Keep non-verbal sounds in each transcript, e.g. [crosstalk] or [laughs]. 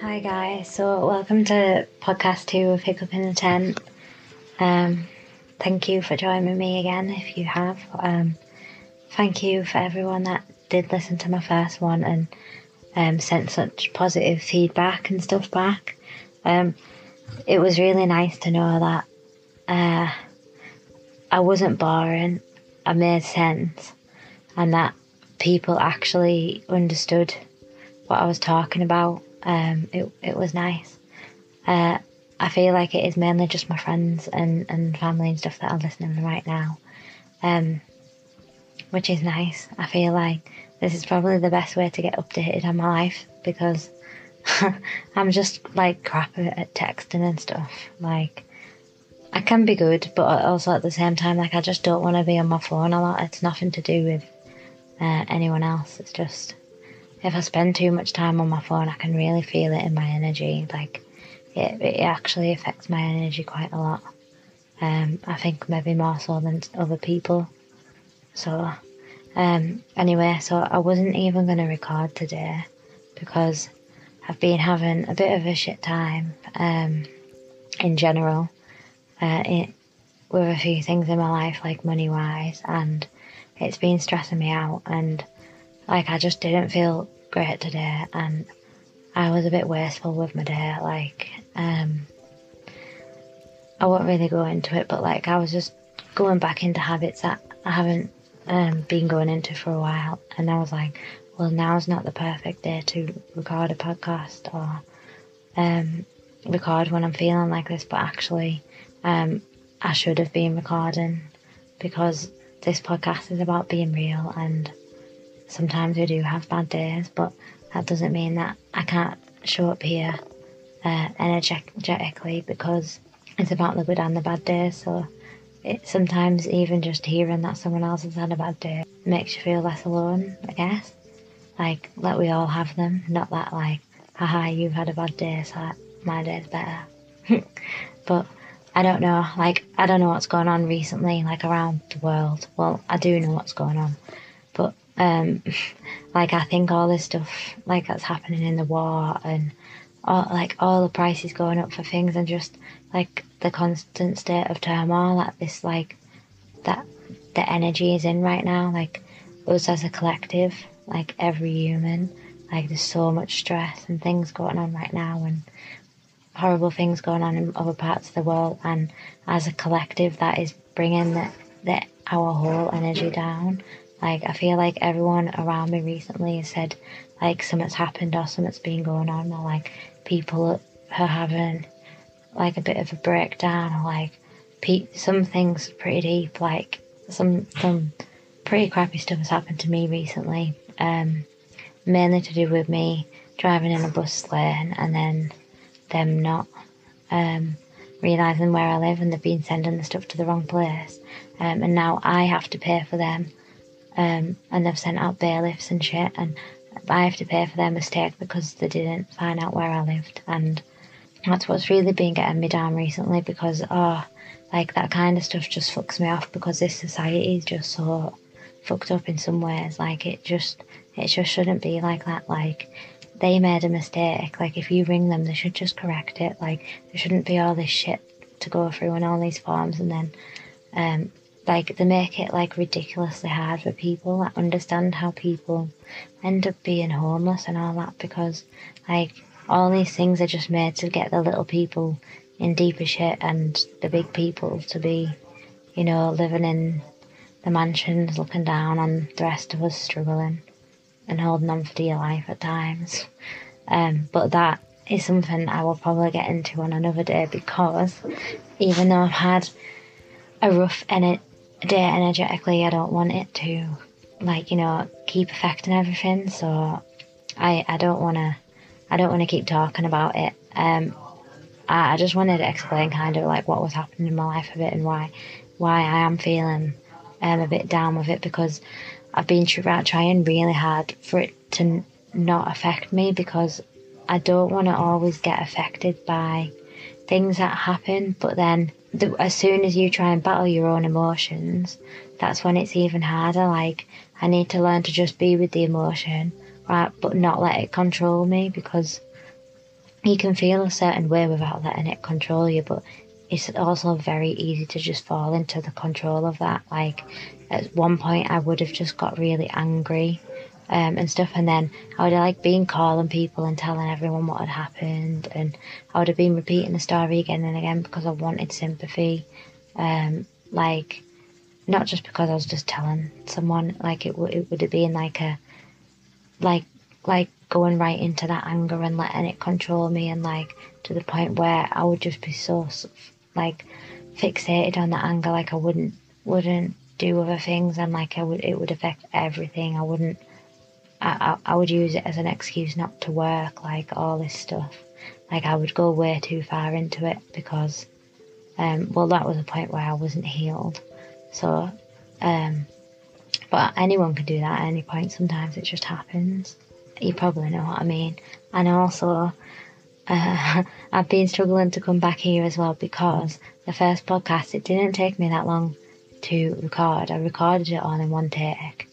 Hi guys, so welcome to podcast two of Hiccup in the Tent. Um, thank you for joining me again if you have. Um, thank you for everyone that did listen to my first one and um, sent such positive feedback and stuff back. Um, it was really nice to know that uh, I wasn't boring, I made sense, and that people actually understood what I was talking about. Um, it, it was nice. Uh, I feel like it is mainly just my friends and, and family and stuff that are listening right now, um, which is nice. I feel like this is probably the best way to get updated on my life because [laughs] I'm just like crap at texting and stuff. Like, I can be good, but also at the same time, like, I just don't want to be on my phone a lot. It's nothing to do with uh, anyone else. It's just if I spend too much time on my phone, I can really feel it in my energy. Like, it, it actually affects my energy quite a lot. Um, I think maybe more so than other people. So, um, anyway, so I wasn't even going to record today because I've been having a bit of a shit time um, in general uh, it, with a few things in my life, like money wise, and it's been stressing me out. And like, I just didn't feel great today, and I was a bit wasteful with my day. Like, um, I won't really go into it, but like, I was just going back into habits that I haven't um, been going into for a while, and I was like, well, now's not the perfect day to record a podcast or um, record when I'm feeling like this, but actually, um, I should have been recording because this podcast is about being real and sometimes we do have bad days, but that doesn't mean that I can't show up here uh, energetically because it's about the good and the bad days. So it sometimes even just hearing that someone else has had a bad day makes you feel less alone, I guess. Like that we all have them, not that like, haha, you've had a bad day, so my day's better. [laughs] but I don't know, like I don't know what's going on recently, like around the world. Well, I do know what's going on, but um, [laughs] like I think all this stuff, like that's happening in the war and all, like all the prices going up for things and just like the constant state of turmoil that this like that the energy is in right now, like us as a collective, like every human, like there's so much stress and things going on right now and horrible things going on in other parts of the world and as a collective that is bringing the, the our whole energy down. Like i feel like everyone around me recently has said like something's happened or something's been going on or like people are having like a bit of a breakdown or like pe- some things pretty deep like some some pretty crappy stuff has happened to me recently. Um mainly to do with me driving in a bus lane and then them not um, realizing where I live and they've been sending the stuff to the wrong place. Um, and now I have to pay for them. Um, and they've sent out bailiffs and shit. And I have to pay for their mistake because they didn't find out where I lived. And that's what's really been getting me down recently because, oh, like that kind of stuff just fucks me off because this society is just so fucked up in some ways. Like it just, it just shouldn't be like that. Like they made a mistake. Like, if you ring them, they should just correct it. Like, there shouldn't be all this shit to go through and all these forms, and then, um, like, they make it like ridiculously hard for people. I understand how people end up being homeless and all that because, like, all these things are just made to get the little people in deeper shit and the big people to be, you know, living in the mansions, looking down on the rest of us struggling and holding on for dear life at times. Um, but that is something I will probably get into on another day because even though I've had a rough day energetically, I don't want it to, like, you know, keep affecting everything. So I, I don't want to, I don't want to keep talking about it. Um, I, I just wanted to explain kind of like what was happening in my life a bit and why, why I am feeling um, a bit down with it because I've been trying really hard for it to not affect me because I don't want to always get affected by things that happen. But then, the, as soon as you try and battle your own emotions, that's when it's even harder. Like, I need to learn to just be with the emotion, right, but not let it control me because you can feel a certain way without letting it control you, but it's also very easy to just fall into the control of that. Like, at one point, I would have just got really angry um, and stuff. And then I would have like been calling people and telling everyone what had happened, and I would have been repeating the story again and again because I wanted sympathy. Um, like, not just because I was just telling someone. Like it, w- it would have been like a, like like going right into that anger and letting it control me, and like to the point where I would just be so like fixated on the anger, like I wouldn't wouldn't do other things, and like I would it would affect everything. I wouldn't I, I, would use it as an excuse not to work, like all this stuff. Like I would go way too far into it because, um, well, that was a point where I wasn't healed. So, um, but anyone can do that at any point. Sometimes it just happens. You probably know what I mean. And also, uh, [laughs] I've been struggling to come back here as well because the first podcast, it didn't take me that long to record. I recorded it all in one take,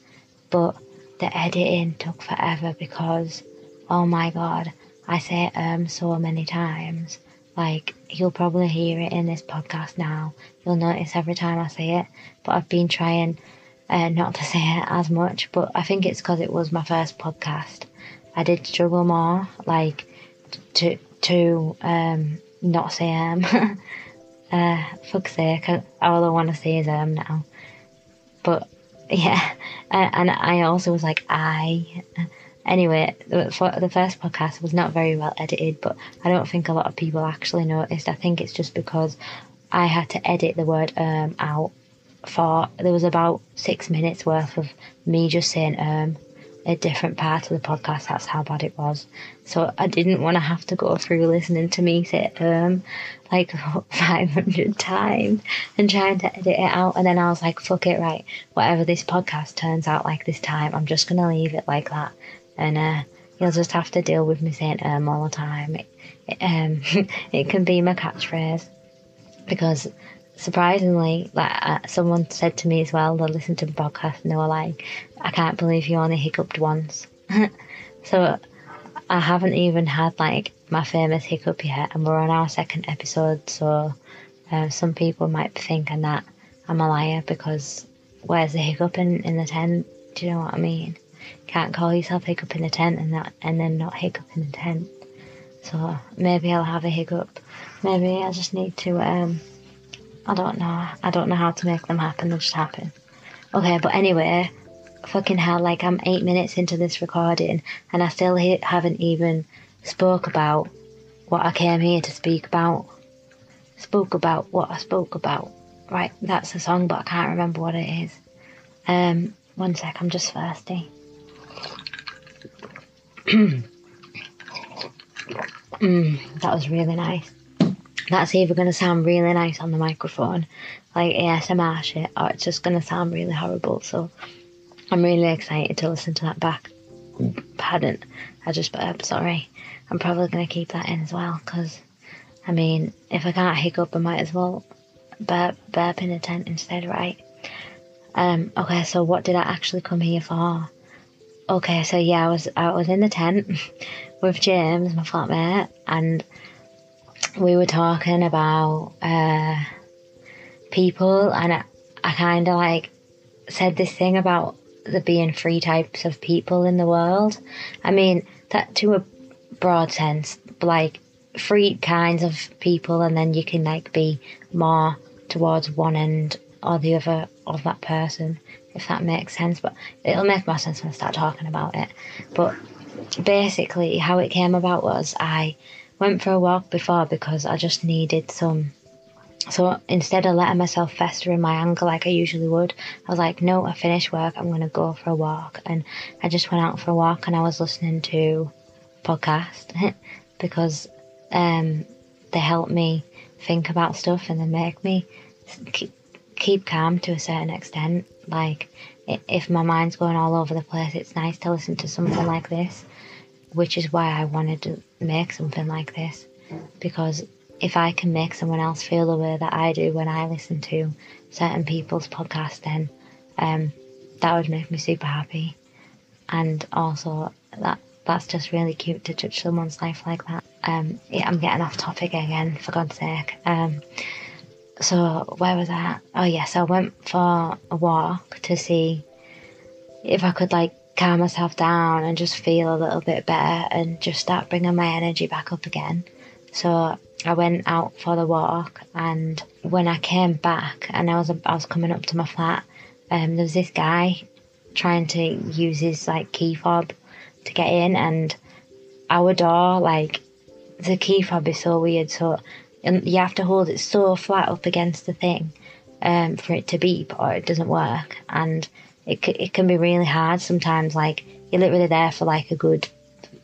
but the editing took forever because, oh my god, I say um so many times. Like, you'll probably hear it in this podcast now. You'll notice every time I say it, but I've been trying uh, not to [laughs] say it as much, but I think it's because it was my first podcast. I did struggle more, like, to, to, um, not say um. [laughs] uh, fuck's sake, all I want to say is um now. But yeah, [laughs] and I also was like, I. Anyway, the first podcast was not very well edited, but I don't think a lot of people actually noticed. I think it's just because I had to edit the word um out for there was about six minutes worth of me just saying um a different part of the podcast. That's how bad it was. So I didn't want to have to go through listening to me say um like [laughs] 500 times and trying to edit it out. And then I was like, fuck it, right. Whatever this podcast turns out like this time, I'm just going to leave it like that. And uh, you'll just have to deal with me saying um all the time. It, um, [laughs] it can be my catchphrase because surprisingly, like uh, someone said to me as well, they listened to the podcast and they were like, "I can't believe you only hiccuped once." [laughs] so I haven't even had like my famous hiccup yet, and we're on our second episode. So uh, some people might be thinking that I'm a liar because where's the hiccup in, in the tent? Do you know what I mean? Can't call yourself hiccup in the tent and that and then not hiccup in the tent. So maybe I'll have a hiccup. Maybe I just need to um I don't know. I don't know how to make them happen. They just happen. Okay, but anyway, fucking hell, like I'm eight minutes into this recording and I still haven't even spoke about what I came here to speak about. Spoke about what I spoke about. Right, that's a song, but I can't remember what it is. Um, one sec, I'm just thirsty. [clears throat] mm, that was really nice that's either going to sound really nice on the microphone, like ASMR shit, or it's just going to sound really horrible. So I'm really excited to listen to that back. Pardon, I just burped, sorry. I'm probably going to keep that in as well, because, I mean, if I can't hiccup, I might as well burp, burp in a tent instead, right? Um, okay, so what did I actually come here for? Okay, so yeah, I was I was in the tent [laughs] with James, my flatmate, and we were talking about uh, people, and I, I kind of like said this thing about there being three types of people in the world. I mean, that to a broad sense, like three kinds of people, and then you can like be more towards one end or the other of that person, if that makes sense. But it'll make more sense when I start talking about it. But basically, how it came about was I went for a walk before because I just needed some. So instead of letting myself fester in my anger like I usually would, I was like, no, I finished work, I'm going to go for a walk. And I just went out for a walk and I was listening to podcast [laughs] because um, they help me think about stuff and they make me keep, calm to a certain extent. Like, if my mind's going all over the place, it's nice to listen to something like this which is why I wanted to make something like this. Because if I can make someone else feel the way that I do when I listen to certain people's podcasts, then Um, that would make me super happy. And also that that's just really cute to touch someone's life like that. Um, yeah, I'm getting off topic again, for God's sake. Um, so where was I? Oh yes, I went for a walk to see if I could like calm myself down and just feel a little bit better and just start bringing my energy back up again. So I went out for the walk, and when I came back and I was I was coming up to my flat, um, there was this guy trying to use his like key fob to get in, and our door like the key fob is so weird. So you have to hold it so flat up against the thing um, for it to beep, or it doesn't work, and it it can be really hard sometimes. Like you're literally there for like a good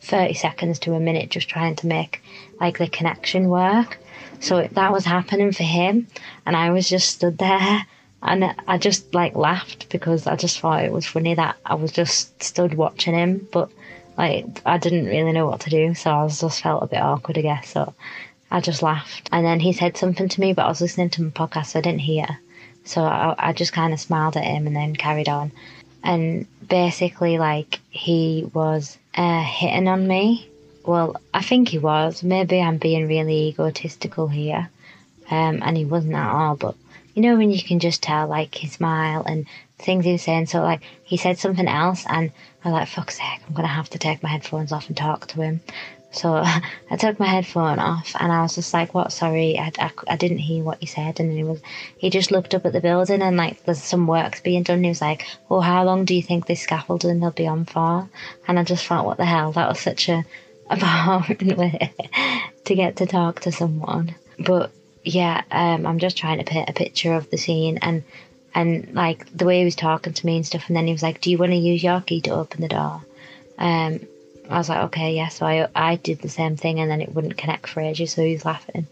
30 seconds to a minute just trying to make like the connection work. So that was happening for him, and I was just stood there and I just like laughed because I just thought it was funny that I was just stood watching him, but like I didn't really know what to do, so I was just felt a bit awkward, I guess. So I just laughed, and then he said something to me, but I was listening to my podcast, so I didn't hear. So I, I just kind of smiled at him and then carried on and basically like he was uh, hitting on me. Well, I think he was. Maybe I'm being really egotistical here, um, and he wasn't at all. But you know when you can just tell like his smile and things he was saying. So like he said something else, and I was like, "Fuck's sake, I'm gonna have to take my headphones off and talk to him." So [laughs] I took my headphone off and I was just like, what, sorry, I, I, I, didn't hear what you said. And then he was, he just looked up at the building and like, there's some works being done. He was like, oh, how long do you think this scaffolding will be on for? And I just thought, what the hell? That was such a, [laughs] a boring way [laughs] to get to talk to someone. But yeah, um, I'm just trying to paint a picture of the scene and, and like the way he was talking to me and stuff. And then he was like, do you want to use your key to open the door? Um, I was like, okay, yeah. So I I did the same thing, and then it wouldn't connect for ages. So he was laughing,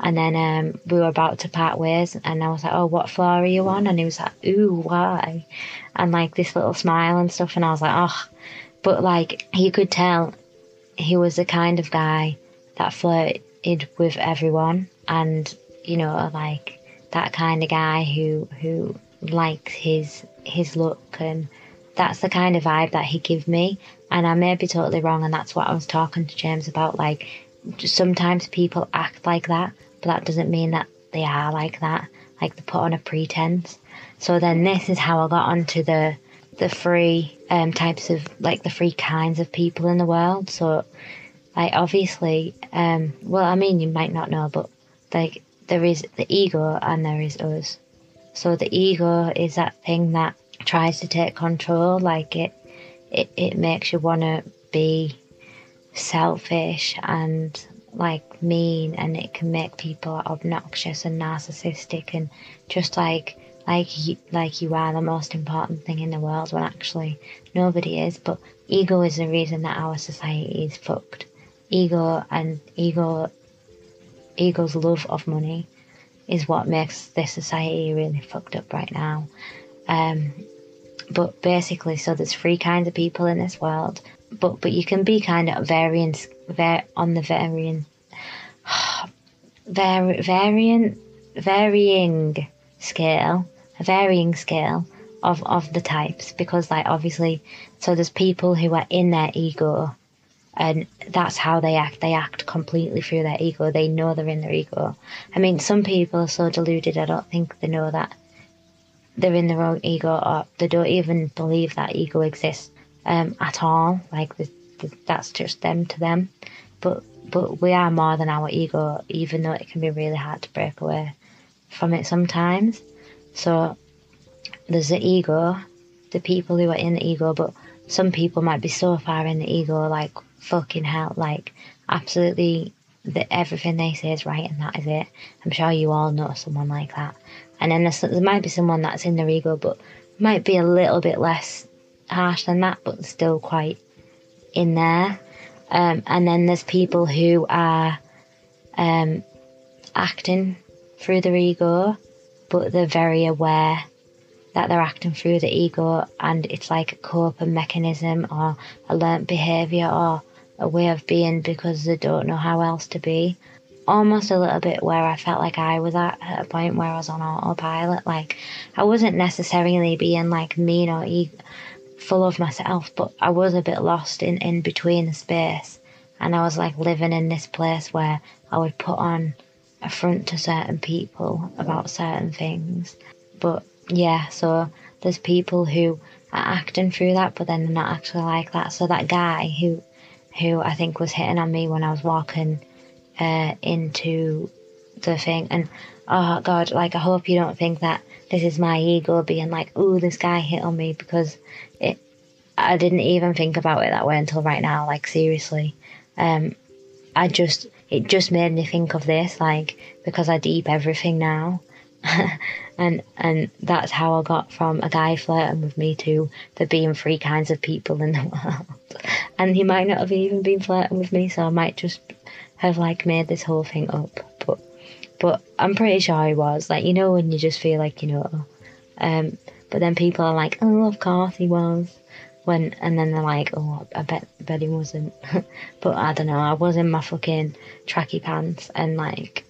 and then um, we were about to part ways, and I was like, oh, what floor are you on? And he was like, ooh, why? And like this little smile and stuff, and I was like, oh, but like he could tell he was the kind of guy that flirted with everyone, and you know, like that kind of guy who who likes his his look and that's the kind of vibe that he gave me and I may be totally wrong, and that's what I was talking to James about. Like, sometimes people act like that, but that doesn't mean that they are like that. Like, they put on a pretense. So then this is how I got onto the the three um, types of like the three kinds of people in the world. So, like obviously, um, well, I mean, you might not know, but like there is the ego and there is us. So the ego is that thing that tries to take control, like it it, it makes you want to be selfish and like mean and it can make people obnoxious and narcissistic and just like like you, like you are the most important thing in the world when actually nobody is. But ego is the reason that our society is fucked ego and ego ego's love of money is what makes this society really fucked up right now. Um, but basically, so there's three kinds of people in this world, but but you can be kind of varying, var- on the varying, [sighs] var- varying, varying scale, a varying scale of of the types because like obviously, so there's people who are in their ego and that's how they act. They act completely through their ego. They know they're in their ego. I mean, some people are so deluded, I don't think they know that they're in their own ego or they don't even believe that ego exists um, at all. Like the, the, that's just them to them. But but we are more than our ego, even though it can be really hard to break away from it sometimes. So there's the ego, the people who are in the ego, but some people might be so far in the ego, like fucking hell, like absolutely that everything they say is right and that is it. I'm sure you all know someone like that. And then there might be someone that's in their ego, but might be a little bit less harsh than that, but still quite in there. Um, and then there's people who are um, acting through their ego, but they're very aware that they're acting through the ego and it's like a coping mechanism or a learnt behaviour or a way of being because they don't know how else to be. almost a little bit where I felt like I was at, at a point where I was on autopilot. Like I wasn't necessarily being like mean or e- full of myself, but I was a bit lost in, in between the space. And I was like living in this place where I would put on a front to certain people about certain things. But yeah, so there's people who are acting through that, but then they're not actually like that. So that guy who, who I think was hitting on me when I was walking uh, into the thing. And oh God, like I hope you don't think that this is my ego being like, oh, this guy hit on me because it. I didn't even think about it that way until right now. Like seriously, um, I just it just made me think of this like because I deep everything now. [laughs] and and that's how I got from a guy flirting with me to there being three kinds of people in the [laughs] world. and he might not have even been flirting with me, so I might just have like made this whole thing up. But but I'm pretty sure he was. Like, you know when you just feel like you know. Um but then people are like, Oh, of course he was when and then they're like, Oh, I bet bet he wasn't [laughs] But I don't know, I was in my fucking tracky pants and like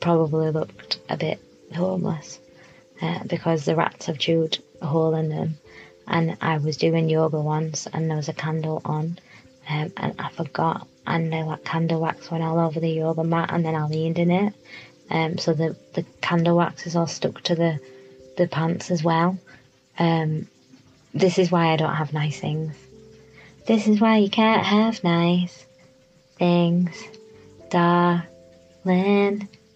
probably looked a bit homeless. Uh, because the rats have chewed a hole in them and I was doing yoga once and there was a candle on um, and I forgot and the like candle wax went all over the yoga mat and then I leaned in it. Um, so the, the candle wax is all stuck to the, the pants as well. Um, this is why I don't have nice things. This is why you can't have nice things, darling,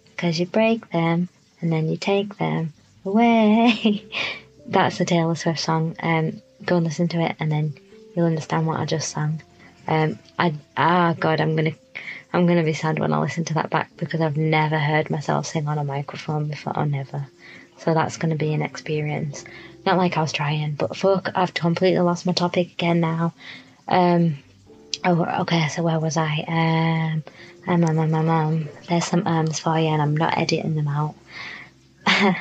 because you break them and then you take them away. [laughs] That's the Taylor Swift song. Um, go and listen to it and then you'll understand what I just sang. Um, I ah God, I'm gonna I'm gonna be sad when I listen to that back because I've never heard myself sing on a microphone before, or never. So that's gonna be an experience. Not like I was trying, but fuck, I've completely lost my topic again now. Um, oh, okay, so where was I? Um, um, um, um, um, um. There's some ums for you, and I'm not editing them out. [laughs]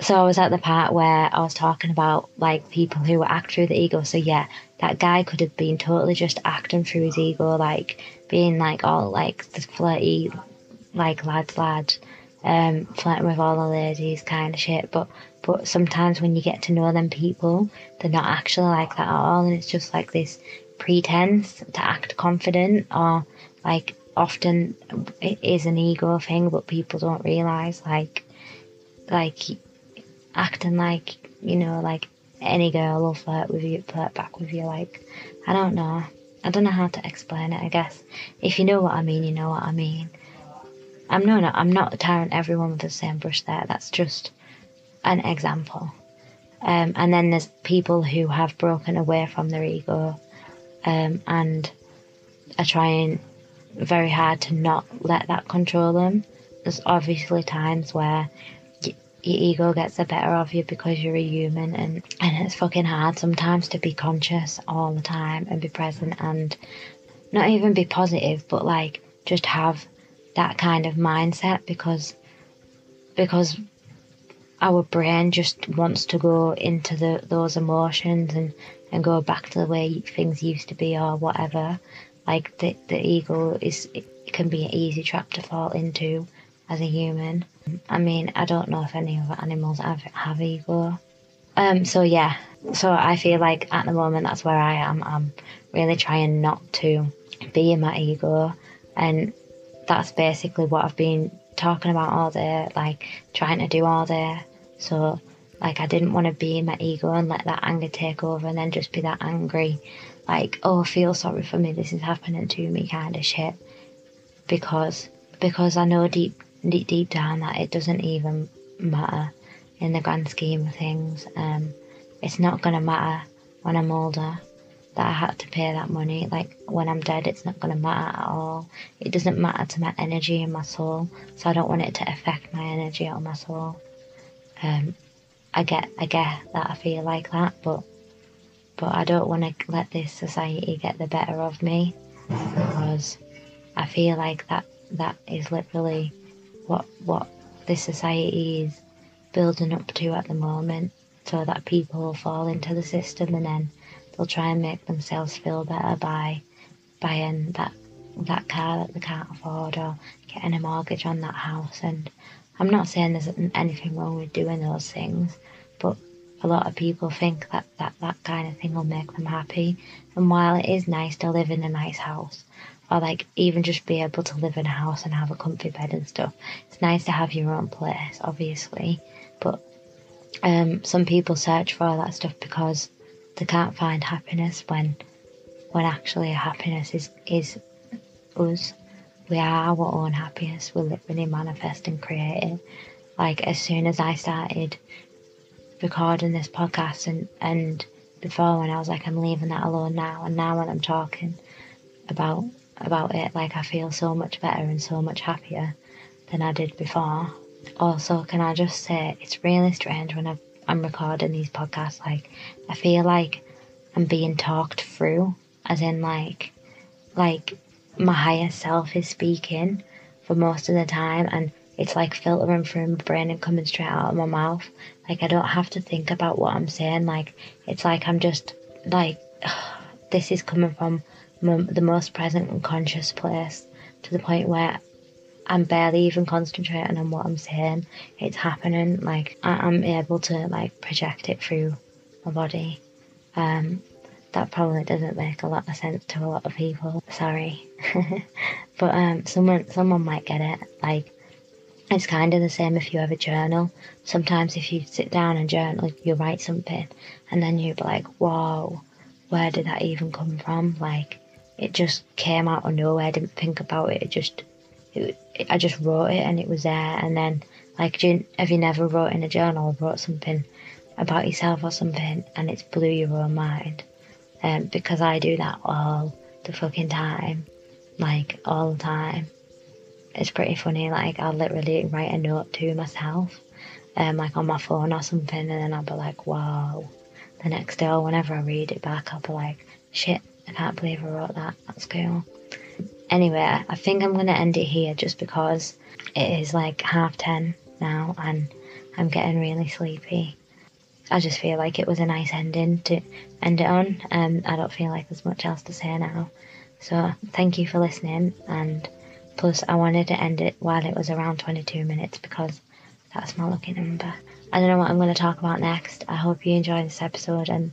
so I was at the part where I was talking about like people who act through the ego. So yeah, that guy could have been totally just acting through his ego, like being like all like the flirty, like lads, lads, um, flirting with all the ladies, kind of shit. But but sometimes when you get to know them people, they're not actually like that at all, and it's just like this pretense to act confident or like often it is an ego thing, but people don't realize like like acting like you know like any girl will flirt with you, flirt back with you. Like, I don't know. I don't know how to explain it. I guess if you know what I mean, you know what I mean. I'm no, no I'm not tarring everyone with the same brush. There, that's just an example. Um, and then there's people who have broken away from their ego um, and are trying very hard to not let that control them. There's obviously times where your ego gets the better of you because you're a human and, and it's fucking hard sometimes to be conscious all the time and be present and not even be positive but like just have that kind of mindset because because our brain just wants to go into the those emotions and and go back to the way things used to be or whatever. Like the the ego is it can be an easy trap to fall into as a human. I mean, I don't know if any other animals have, have ego. Um, so yeah, so I feel like at the moment that's where I am. I'm really trying not to be in my ego, and that's basically what I've been talking about all day, like trying to do all day. So like I didn't want to be in my ego and let that anger take over, and then just be that angry, like oh feel sorry for me, this is happening to me kind of shit, because because I know deep deep, deep down that it doesn't even matter in the grand scheme of things. Um, it's not going to matter when I'm older that I had to pay that money. Like when I'm dead, it's not going to matter at all. It doesn't matter to my energy and my soul, so I don't want it to affect my energy or my soul. Um, I get, I get that I feel like that, but but I don't want to let this society get the better of me because I feel like that that is literally what what this society is building up to at the moment so that people fall into the system and then they'll try and make themselves feel better by buying that that car that they can't afford or getting a mortgage on that house. And I'm not saying there's anything wrong with doing those things, but a lot of people think that, that that kind of thing will make them happy. And while it is nice to live in a nice house, or like even just be able to live in a house and have a comfy bed and stuff, it's nice to have your own place, obviously. But um, some people search for all that stuff because they can't find happiness when when actually happiness is is us. We are our own happiness. We literally manifest and create it. Like as soon as I started recording this podcast and and before when I was like I'm leaving that alone now and now when I'm talking about about it like I feel so much better and so much happier than I did before. Also, can I just say it's really strange when i am recording these podcasts like I feel like I'm being talked through as in like like my higher self is speaking for most of the time and it's like filtering through my brain and coming straight out of my mouth. Like I don't have to think about what I'm saying. Like it's like I'm just like [sighs] this is coming from the most present and conscious place to the point where I'm barely even concentrating on what I'm saying. It's happening. Like I- am able to like project it through my body. Um, that probably doesn't make a lot of sense to a lot of people. Sorry, [laughs] but um, someone someone might get it. Like it's kind of the same if you have a journal. Sometimes if you sit down and journal, you write something, and then you'd be like, "Whoa, where did that even come from?" Like it just came out of nowhere. I didn't think about it. It just, it, I just wrote it, and it was there. And then, like, you, have you never wrote in a journal, wrote something about yourself or something, and it's blew your own mind? Um, because I do that all the fucking time, like all the time it's pretty funny. Like I'll literally write a note to myself, um, like on my phone or something, and then I'll be like, "Wow." The next day, or whenever I read it back, I'll be like, "Shit, I can't believe I wrote that. That's cool." Anyway, I think I'm gonna end it here just because it is like half ten now, and I'm getting really sleepy. I just feel like it was a nice ending to end it on. Um, I don't feel like there's much else to say now. So thank you for listening and Plus, I wanted to end it while it was around 22 minutes because that's my lucky number. I don't know what I'm going to talk about next. I hope you enjoy this episode, and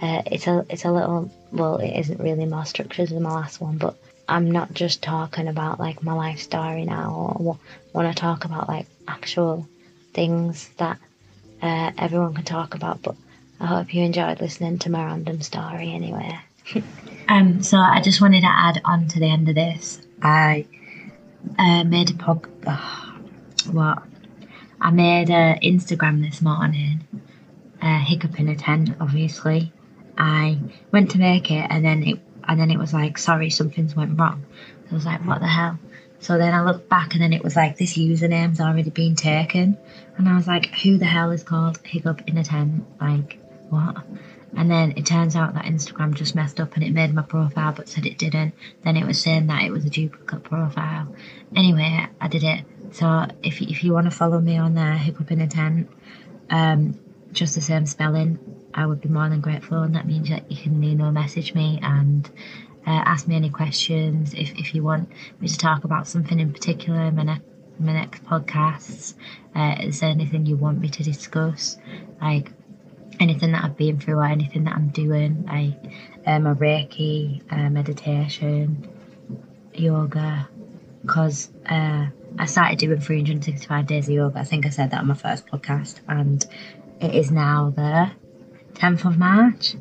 uh, it's a it's a little well, it isn't really more structured than my last one, but I'm not just talking about like my life story now, or want to talk about like actual things that uh, everyone can talk about. But I hope you enjoyed listening to my random story anyway. [laughs] um, so I just wanted to add on to the end of this. I uh, made a pod. Oh, what? I made an Instagram this morning. Uh, hiccup in a tent, obviously. I went to make it, and then it and then it was like, sorry, something's went wrong. I was like, what the hell? So then I looked back, and then it was like, this username's already been taken, and I was like, who the hell is called hiccup in a tent? Like, what? And then it turns out that Instagram just messed up and it made my profile but said it didn't. Then it was saying that it was a duplicate profile. Anyway, I did it. So if, if you want to follow me on there, hiccup in a tent, um, just the same spelling, I would be more than grateful. And that means that you can, you know, message me and uh, ask me any questions. If, if you want me to talk about something in particular in my, ne- my next podcasts, uh, is there anything you want me to discuss? Like, anything that I've been through or anything that I'm doing, like um, a Reiki, uh, meditation, yoga, because uh, I started doing 365 days of yoga. I think I said that on my first podcast, and it is now the 10th of March,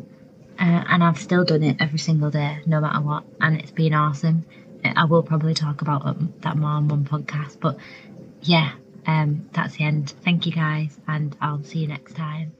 uh, and I've still done it every single day, no matter what, and it's been awesome. I will probably talk about that more on one podcast, but yeah, um, that's the end. Thank you guys, and I'll see you next time.